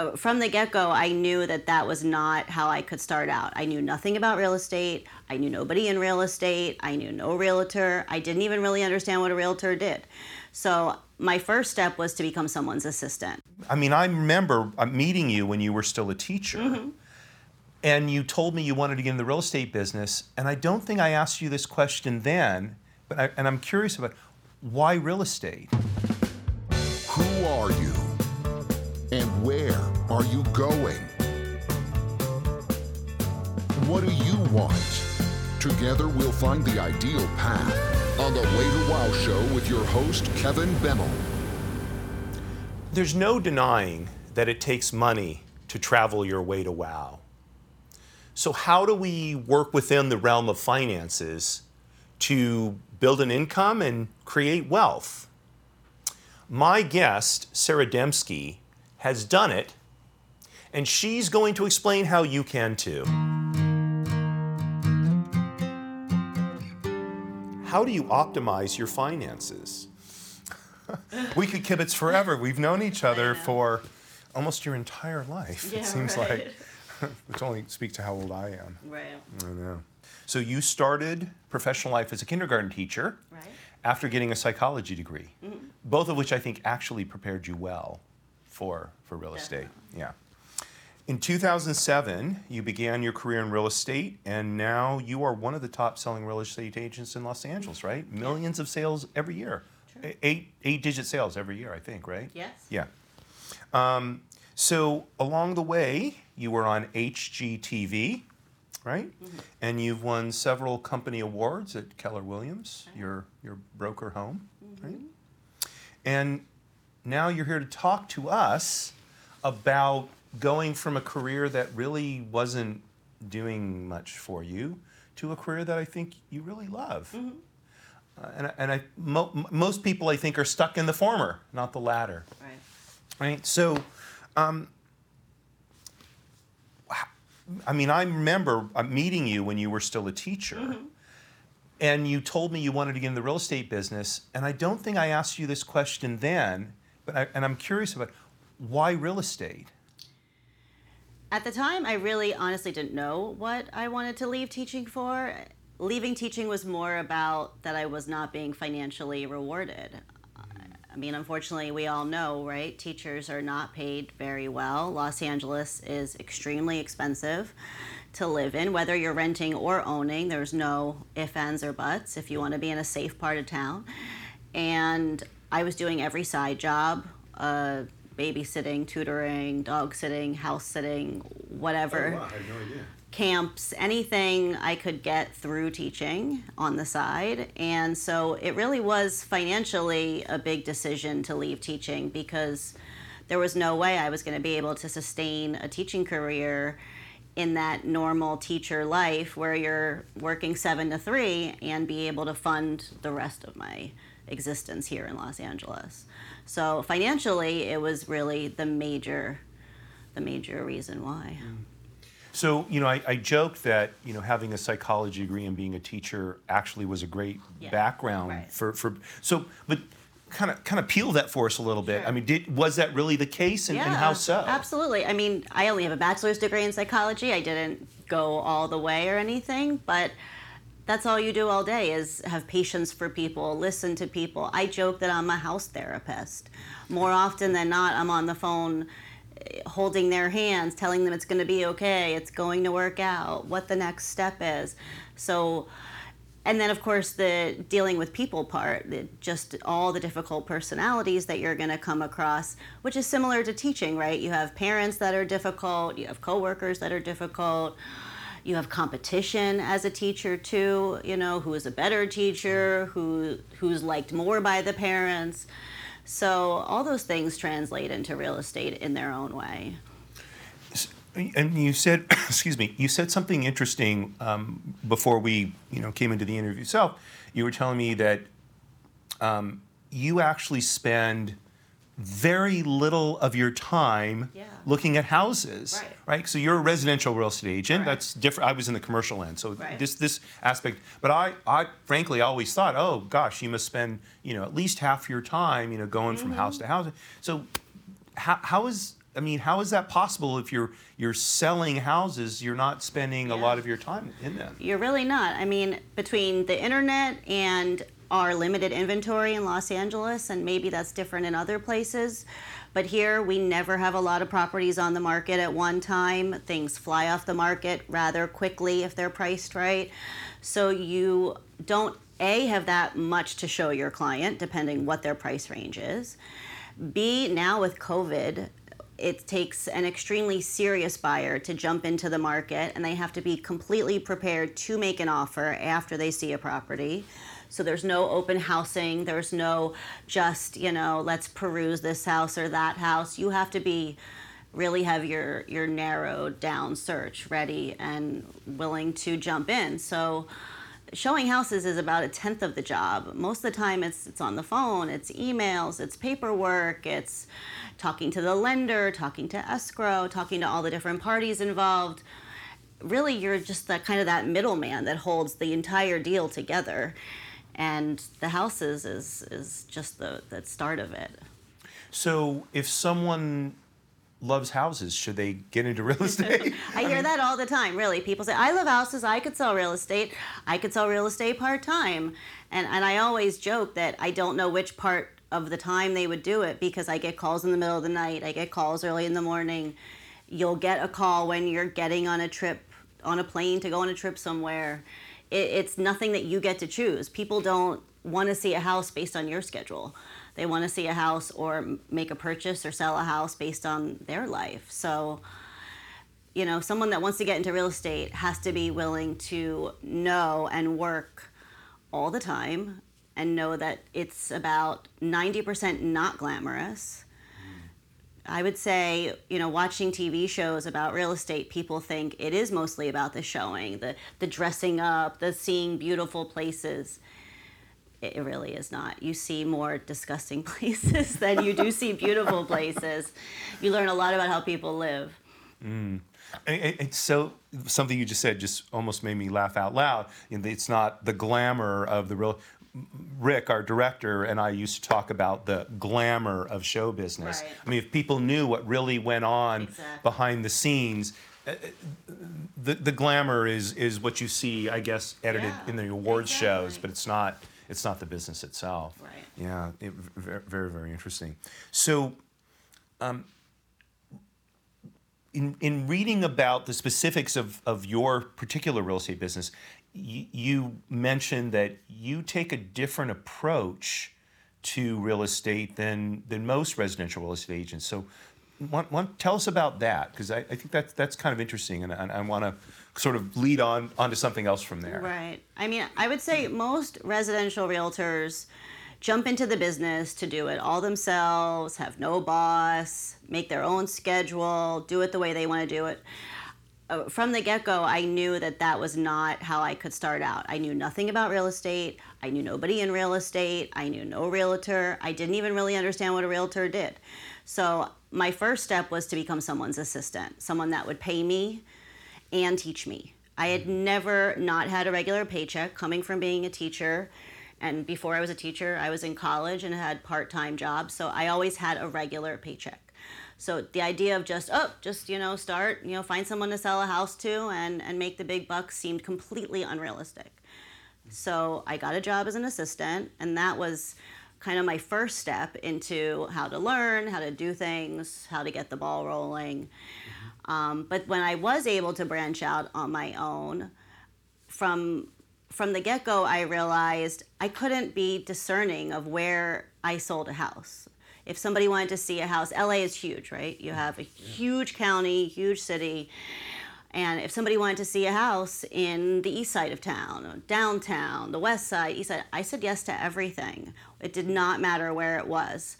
uh, from the get go, I knew that that was not how I could start out. I knew nothing about real estate. I knew nobody in real estate. I knew no realtor. I didn't even really understand what a realtor did. So my first step was to become someone's assistant. I mean, I remember uh, meeting you when you were still a teacher. Mm-hmm. And you told me you wanted to get in the real estate business. And I don't think I asked you this question then, but I, and I'm curious about why real estate? Who are you? And where are you going? What do you want? Together we'll find the ideal path on the Way to Wow show with your host, Kevin Bemmel. There's no denying that it takes money to travel your way to wow. So, how do we work within the realm of finances to build an income and create wealth? My guest, Sara Demsky, has done it, and she's going to explain how you can too. How do you optimize your finances? we could kibitz forever. We've known each other for almost your entire life. Yeah, it seems right. like, which only speak to how old I am. Right. I know. So you started professional life as a kindergarten teacher Right. after getting a psychology degree, both of which I think actually prepared you well for, for real estate. Yeah. In 2007, you began your career in real estate, and now you are one of the top selling real estate agents in Los Angeles, right? Millions of sales every year. True. Eight, eight digit sales every year, I think, right? Yes. Yeah. Um, so along the way, you were on HGTV, right? And you've won several company awards at Keller Williams, your your broker home, right? And now you're here to talk to us about going from a career that really wasn't doing much for you to a career that I think you really love. Uh, and and I, mo- most people I think are stuck in the former, not the latter Right. right? So, um, I mean, I remember uh, meeting you when you were still a teacher, and you told me you wanted to get in the real estate business, and I don't think I asked you this question then, but I, and I'm curious about why real estate. At the time, I really honestly didn't know what I wanted to leave teaching for. Leaving teaching was more about that I was not being financially rewarded. I mean, unfortunately, we all know, right? Teachers are not paid very well. Los Angeles is extremely expensive to live in, whether you're renting or owning. There's no ifs, ands, or buts if you want to be in a safe part of town. And I was doing every side job uh, babysitting, tutoring, dog sitting, house sitting, whatever oh, I had no idea. camps, anything I could get through teaching on the side. And so it really was financially a big decision to leave teaching because there was no way I was going to be able to sustain a teaching career in that normal teacher life where you're working seven to three and be able to fund the rest of my existence here in Los Angeles. So financially, it was really the major, the major reason why. Mm. So, you know, I, I joke that, you know, having a psychology degree and being a teacher actually was a great Yeah, background right. for, for, so, but kind of, kind of peel that for us a little bit. Sure. I mean, did, was that really the case and, and how so? Absolutely. I mean, I only have a bachelor's degree in psychology. I didn't go all the way or anything, but that's all you do all day is have patience for people, listen to people. I joke that I'm a house therapist. More often than not, I'm on the phone eh, holding their hands, telling them it's going to be okay, it's going to work out, what the next step is. So and then of course the dealing with people part the, just all the difficult personalities that you're going to come across which is similar to teaching right you have parents that are difficult you have coworkers that are difficult you have competition as a teacher too you know who is a better teacher who who's liked more by the parents. So all those things translate into real estate in their own way. And you said, excuse me, you said something interesting um, before we, you know, came into the interview itself. You were telling me that um, you actually spend very little of your time Yeah. looking at houses, Right. So you're a residential real estate agent. Right. That's different. I was in the commercial end, so Right. this this aspect. But I, I frankly always thought, oh gosh, you must spend, you know, at least half your time, you know, going from house Mm-hmm. to house. So how, how is I mean, how is that possible if you're you're selling houses? You're not spending a lot of your time in them. You're really not. I mean, between the internet and our limited inventory in Los Angeles, and maybe that's different in other places, but here we never have a lot of properties on the market at one time. Things fly off the market rather quickly if they're priced right. So you don't A, have that much to show your client, depending what their price range is. B, now with COVID, it takes an extremely serious buyer to jump into the market and they have to be completely prepared to make an offer after they see a property. So there's no open housing, there's no just, you know, let's peruse this house or that house. You have to be really have your your narrowed down search ready and willing to jump in. So showing houses is about a tenth of the job. Most of the time, it's it's on the phone, it's emails, it's paperwork, it's talking to the lender, talking to escrow, talking to all the different parties involved. Really, you're just that kind of that middleman that holds the entire deal together, and the houses is is just the the start of it. So if someone loves houses, should they get into real estate? I hear that all the time, really. People say, I love houses, I could sell real estate, I could sell real estate part time. And, and I always joke that I don't know which part of the time they would do it because I get calls in the middle of the night, I get calls early in the morning. You'll get a call when you're getting on a trip, on a plane to go on a trip somewhere. It, it's nothing that you get to choose. People don't want to see a house based on your schedule. They want to see a house or make a purchase or sell a house based on their life. So, you know, someone that wants to get into real estate has to be willing to know and work all the time and know that it's about 90% not glamorous. I would say, you know, watching TV shows about real estate, people think it is mostly about the showing, the, the dressing up, the seeing beautiful places. It really is not. You see more disgusting places than you do see beautiful places. You learn a lot about how people live. Mm. It- It's so something you just said just almost made me laugh out loud. It's not the glamour of the real. Rick, our director, and I used to talk about the glamour of show business. Right. I mean, if people knew what really went on Exactly. behind the scenes, uh, the the glamour is is what you see, I guess, edited Yeah, in the awards shows, but it's not it's not the business itself. Right. Yeah, it, very very very interesting. So in, in reading about the specifics of, of your particular real estate business, you, you mentioned that you take a different approach to real estate than, than most residential real estate agents. So, want, want, tell us about that because I, I think that's, that's kind of interesting, and I, I want to sort of lead on onto something else from there. Right. I mean, I would say most residential realtors jump into the business to do it all themselves, have no boss, make their own schedule, do it the way they want to do it. Uh, From the get go, I knew that that was not how I could start out. I knew nothing about real estate. I knew nobody in real estate. I knew no realtor. I didn't even really understand what a realtor did. So, my first step was to become someone's assistant, someone that would pay me and teach me. I had never not had a regular paycheck coming from being a teacher. And before I was a teacher, I was in college and had part time jobs. So I always had a regular paycheck. So the idea of just, oh, just, you know, start, you know, find someone to sell a house to and, and make the big bucks seemed completely unrealistic. So I got a job as an assistant, and that was kind of my first step into how to learn, how to do things, how to get the ball rolling. Um, but when I was able to branch out on my own, from from the get go, I realized I couldn't be discerning of where I sold a house. If somebody wanted to see a house, LA is huge, right? You have a huge county, huge city. And if somebody wanted to see a house in the east side of town, downtown, the west side, east side, I said yes to everything. It did not matter where it was.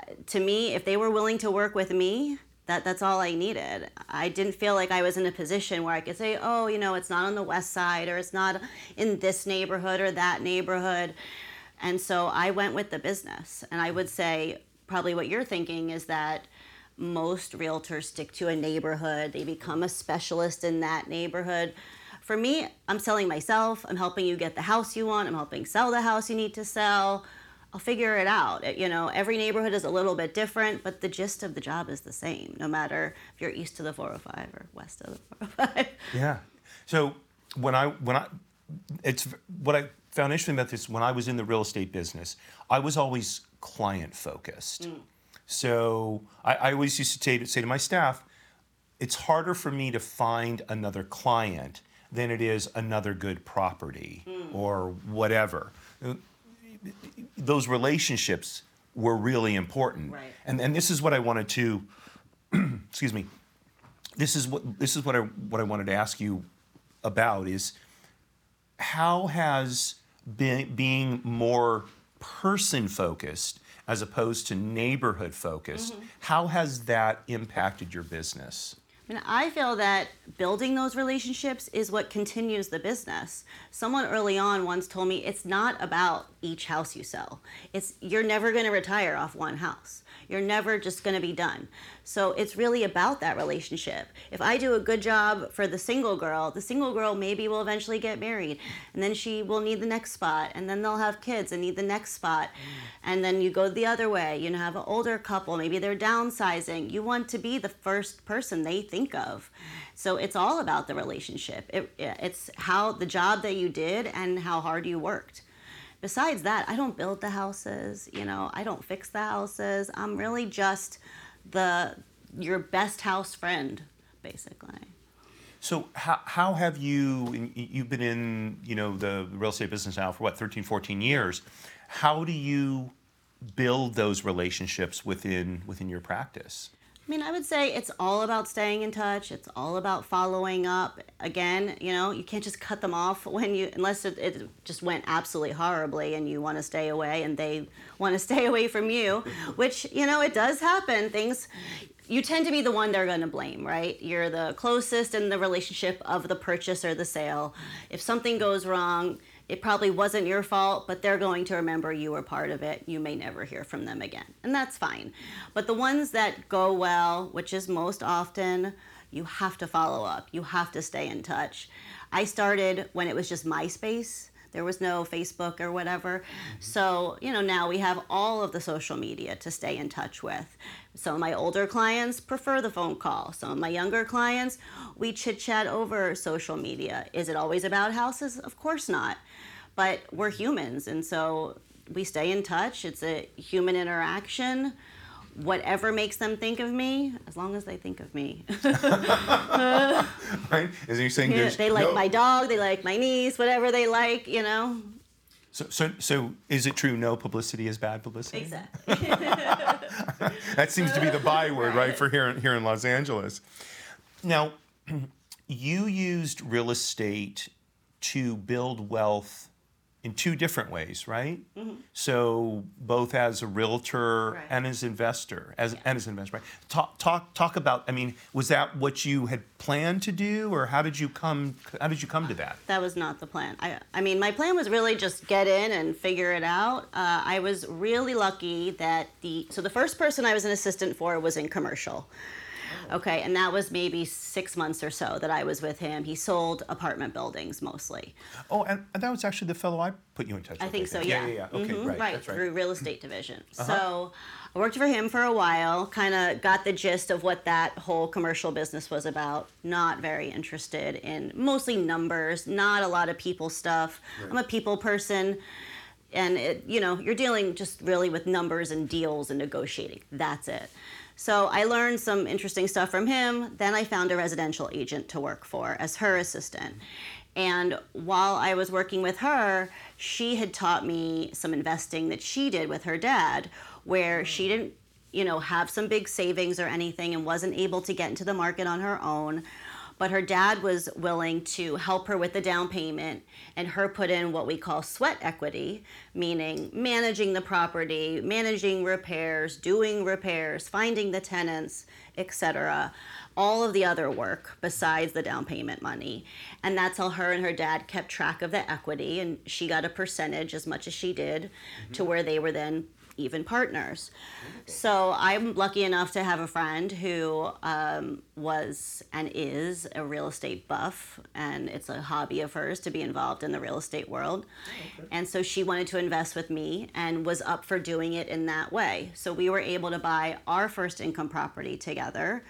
Uh, To me, if they were willing to work with me, that, that's all I needed. I didn't feel like I was in a position where I could say, oh, you know, it's not on the west side or it's not in this neighborhood or that neighborhood. And so I went with the business. And I would say, probably what you're thinking is that most realtors stick to a neighborhood, they become a specialist in that neighborhood. For me, I'm selling myself, I'm helping you get the house you want, I'm helping sell the house you need to sell. I'll figure it out. You know, every neighborhood is a little bit different, but the gist of the job is the same, no matter if you're east of the 405 or west of the 405. Yeah. So when I when I it's what I found interesting about this when I was in the real estate business, I was always client focused. Mm. So I, I always used to say to, say to my staff, it's harder for me to find another client than it is another good property mm. or whatever. Those relationships were really important. Right. And and this is what I wanted to excuse me. This is what this is what I what I wanted to ask you about is how has been, being more person focused as opposed to neighborhood focused mm-hmm. how has that impacted your business Mean, I feel that building those relationships is what continues the business. Someone early on once told me it's not about each house you sell. It's you're never going to retire off one house. You're never just going to be done. So it's really about that relationship. If I do a good job for the single girl, the single girl maybe will eventually get married, and then she will need the next spot, and then they'll have kids and need the next spot. And then you go the other way, you know, have an older couple, maybe they're downsizing. You want to be the first person they think of. So it's all about the relationship. It, it's how the job that you did and how hard you worked. Besides that, I don't build the houses, you know, I don't fix the houses. I'm really just the your best house friend, basically. so how, how have you you've been in you know the real estate business now for what 13 14 years how do you build those relationships within within your practice mean, I would say it's all about staying in touch. It's all about following up. Again, you know, you can't just cut them off when you, unless it, it just went absolutely horribly and you want to stay away and they want to stay away from you, which, you know, it does happen. Things, you tend to be the one they're going to blame, right? You're the closest in the relationship of the purchase or the sale. If something goes wrong, it probably wasn't your fault, but they're going to remember you were part of it. You may never hear from them again. And that's fine. But the ones that go well, which is most often, you have to follow up. You have to stay in touch. I started when it was just MySpace. There was no Facebook or whatever. Mm-hmm. So, you know, now we have all of the social media to stay in touch with. Some of my older clients prefer the phone call. Some of my younger clients, we chit chat over social media. Is it always about houses? Of course not. But we're humans, and so we stay in touch. It's a human interaction. Whatever makes them think of me, as long as they think of me. right is you saying there's they like no- my dog, they like my niece, whatever they like, you know. so, so so is it true no publicity is bad publicity Exactly. that seems to be the byword, right, for here, here in Los Angeles. Now, you used real estate to build wealth in two different ways, right? So both as a realtor Right. and as investor, as and as an investor. Right? Talk talk talk about. I mean, was that what you had planned to do, or how did you come? How did you come to that? that was not the plan. I, I mean, my plan was really just get in and figure it out. Uh, I was really lucky that the so the first person I was an assistant for was in commercial. Okay, and that was maybe six months or so that I was with him. He sold apartment buildings mostly. Oh, and, that was actually the fellow I put you in touch with. I think so, Yeah, yeah. yeah, yeah. Okay, Mhm, right, right, that's right. through real estate division. So I worked for him for a while, kind of got the gist of what that whole commercial business was about. Not very interested in mostly numbers, not a lot of people stuff. I'm a people person. And it, you know, you're dealing just really with numbers and deals and negotiating. That's it. So I learned some interesting stuff from him. Then I found a residential agent to work for as her assistant. And while I was working with her, she had taught me some investing that she did with her dad, where hmm. she didn't, you know, have some big savings or anything and wasn't able to get into the market on her own. But her dad was willing to help her with the down payment and her put in what we call sweat equity, meaning managing the property, managing repairs, doing repairs, finding the tenants, etc. All of the other work besides the down payment money. And that's how her and her dad kept track of the equity and she got a percentage as much as she did to mm-hmm. where they were then even partners. So I'm lucky enough to have a friend who um, was and is a real estate buff, and it's a hobby of hers to be involved in the real estate world. And so she wanted to invest with me and was up for doing it in that way. So we were able to buy our first income property together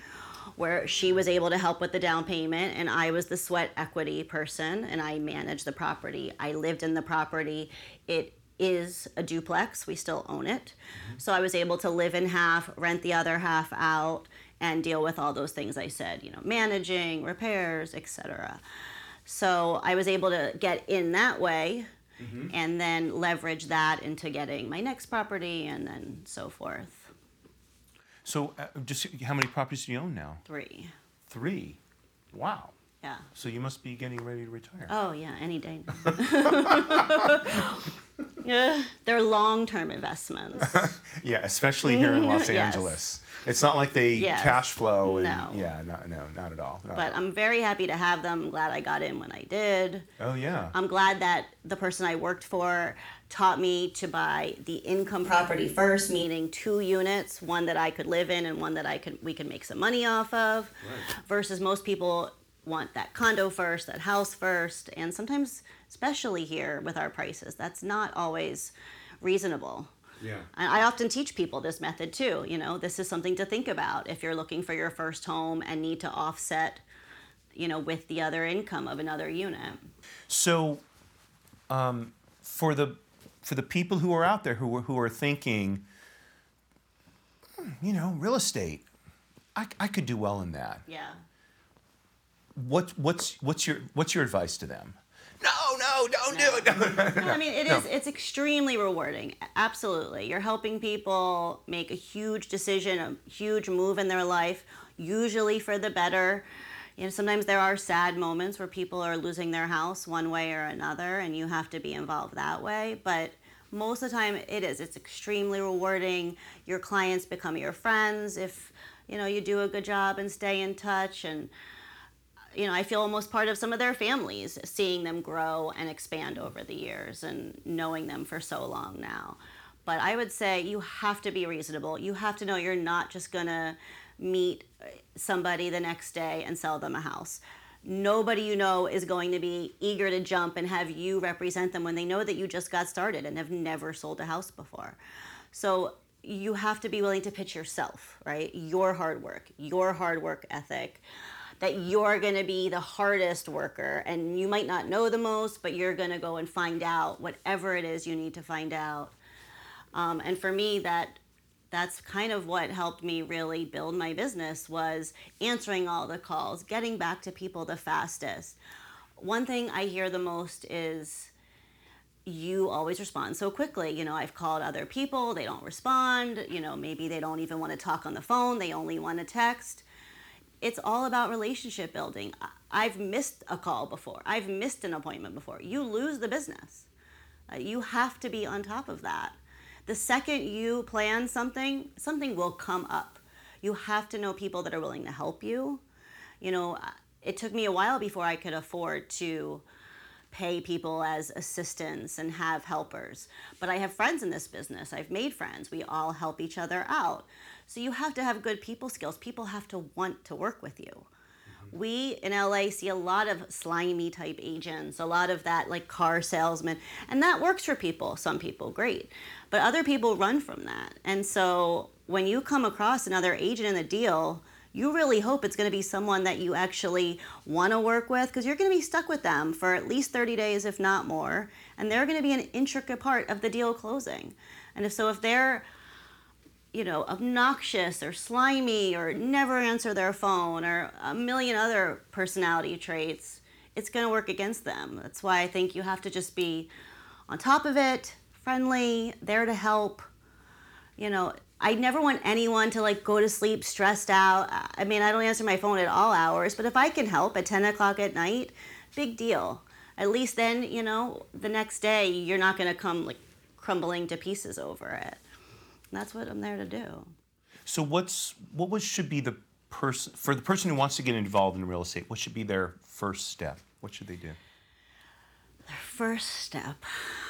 where she was able to help with the down payment and I was the sweat equity person and I managed the property. I lived in the property. It is a duplex. We still own it. So I was able to live in half, rent the other half out and deal with all those things I said, you know, managing, repairs, etc. So I was able to get in that way and then leverage that into getting my next property and then so forth. So, uh, just how many properties do you own now? Three. Three. Wow. Yeah. So you must be getting ready to retire. Oh yeah, any day. now. yeah, they're long-term investments. Yeah, especially here in mm-hmm. Los Yes. Angeles. It's not like they Yes. cash flow. And, No. Yeah, no, no, not at all. not But at all. I'm very happy to have them. I'm glad I got in when I did. oh yeah. I'm glad that the person I worked for taught me to buy the income property first, meaning two units, one that I could live in and one that I could we could make some money off of. Versus most people want that condo first, that house first, and sometimes especially here with our prices, that's not always reasonable. yeah. And I often teach people this method too. You know, this is something to think about if you're looking for your first home and need to offset, you know, with the other income of another unit. So, um, for the for the people who are out there who are, who are thinking, "Hmm, you know, real estate, I, I could do well in that. Yeah. What what's what's your what's your advice to them? No, no, don't do it. No, I mean, it is. It's extremely rewarding. Absolutely, you're helping people make a huge decision, a huge move in their life, usually for the better. You know, sometimes there are sad moments where people are losing their house one way or another, and you have to be involved that way. But most of the time, it is. It's extremely rewarding. Your clients become your friends if you know you do a good job and stay in touch and you know, I feel almost part of some of their families, seeing them grow and expand over the years and knowing them for so long now. But I would say you have to be reasonable. You have to know you're not just going to meet uh, somebody the next day and sell them a house. Nobody you know is going to be eager to jump and have you represent them when they know that you just got started and have never sold a house before. So you have to be willing to pitch yourself, right? Your hard work, your hard work ethic, that you're going to be the hardest worker and you might not know the most, but you're going to go and find out whatever it is you need to find out. Um, and for me, that that's kind of what helped me really build my business was answering all the calls, getting back to people the fastest. One thing I hear the most is you always respond so quickly. You know, I've called other people, they don't respond. You know, maybe they don't even want to talk on the phone, they only want to text. It's all about relationship building. I've missed a call before, I've missed an appointment before. You lose the business. Uh, you have to be on top of that. The second you plan something, something will come up. You have to know people that are willing to help you. You know, uh, it took me a while before I could afford to pay people as assistants and have helpers. But I have friends in this business. I've made friends. We all help each other out. So you have to have good people skills. People have to want to work with you. Mm-hmm. We in LA see a lot of slimy type agents, a lot of that like car salesman, and that works for people, some people, great. But other people run from that. And so when you come across another agent in the deal, you really hope it's going to be someone that you actually want to work with because you're going to be stuck with them for at least 30 days, if not more. And they're going to be an intricate part of the deal closing. And if so, if they're you know, obnoxious or slimy or never answer their phone or a million other personality traits, it's going to work against them. That's why I think you have to just be on top of it, friendly, there to help. You know, I never want anyone to like go to sleep stressed out. I mean, I don't answer my phone at all hours, but if I can help at 10 o'clock at night, big deal. At least then, you know, the next day you're not going to come like crumbling to pieces over it. And that's what I'm there to do. So what's what was should be the person for the person who wants to get involved in real estate? What should be their first step? What should they do? First step.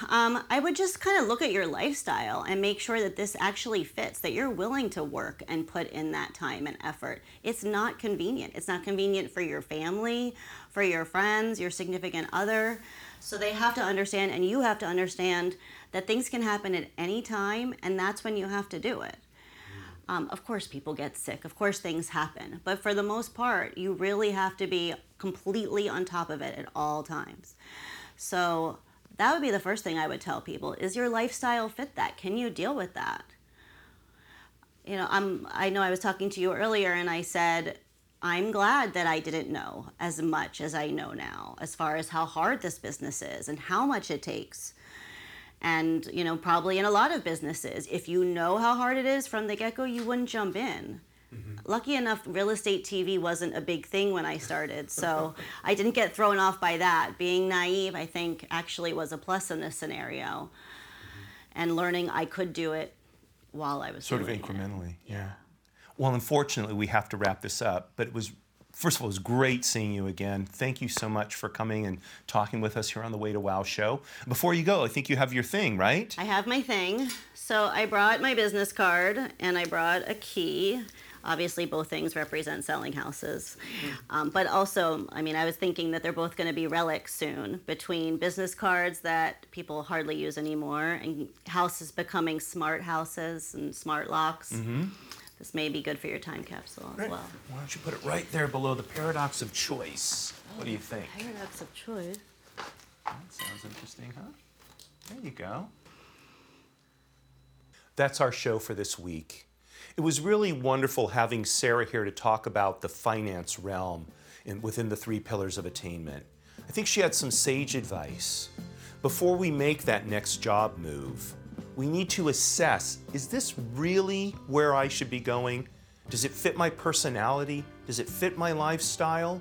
Um, I would just kind of look at your lifestyle and make sure that this actually fits, that you're willing to work and put in that time and effort. It's not convenient. It's not convenient for your family, for your friends, your significant other. So they have to understand, and you have to understand that things can happen at any time, and that's when you have to do it. Um, of course, people get sick. Of course, things happen. But for the most part, you really have to be completely on top of it at all times. So that would be the first thing I would tell people is your lifestyle fit that? Can you deal with that? You know, I'm I know I was talking to you earlier and I said I'm glad that I didn't know as much as I know now as far as how hard this business is and how much it takes. And, you know, probably in a lot of businesses, if you know how hard it is from the get go, you wouldn't jump in. Mm-hmm. Lucky enough, real estate TV wasn't a big thing when I started, so I didn't get thrown off by that. Being naive, I think, actually was a plus in this scenario, mm-hmm. and learning I could do it while I was sort of incrementally. Yeah. Well, unfortunately, we have to wrap this up, but it was first of all, it was great seeing you again. Thank you so much for coming and talking with us here on the Way to Wow show. Before you go, I think you have your thing, right? I have my thing. So I brought my business card and I brought a key. Obviously, both things represent selling houses. Mm-hmm. Um, but also, I mean, I was thinking that they're both going to be relics soon between business cards that people hardly use anymore and houses becoming smart houses and smart locks. Mm-hmm. This may be good for your time capsule as well. Why don't you put it right there below the paradox of choice? What do you think? Paradox of choice. That sounds interesting, huh? There you go. That's our show for this week. It was really wonderful having Sara here to talk about the finance realm in, within the three pillars of attainment. I think she had some sage advice. Before we make that next job move, we need to assess is this really where I should be going? Does it fit my personality? Does it fit my lifestyle?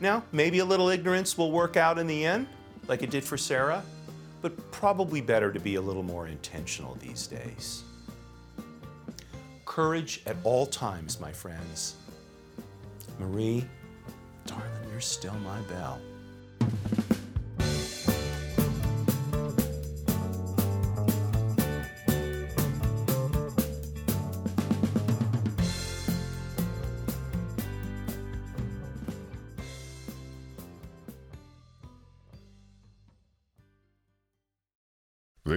Now, maybe a little ignorance will work out in the end, like it did for Sara, but probably better to be a little more intentional these days. Courage at all times, my friends. Marie, darling, you're still my belle.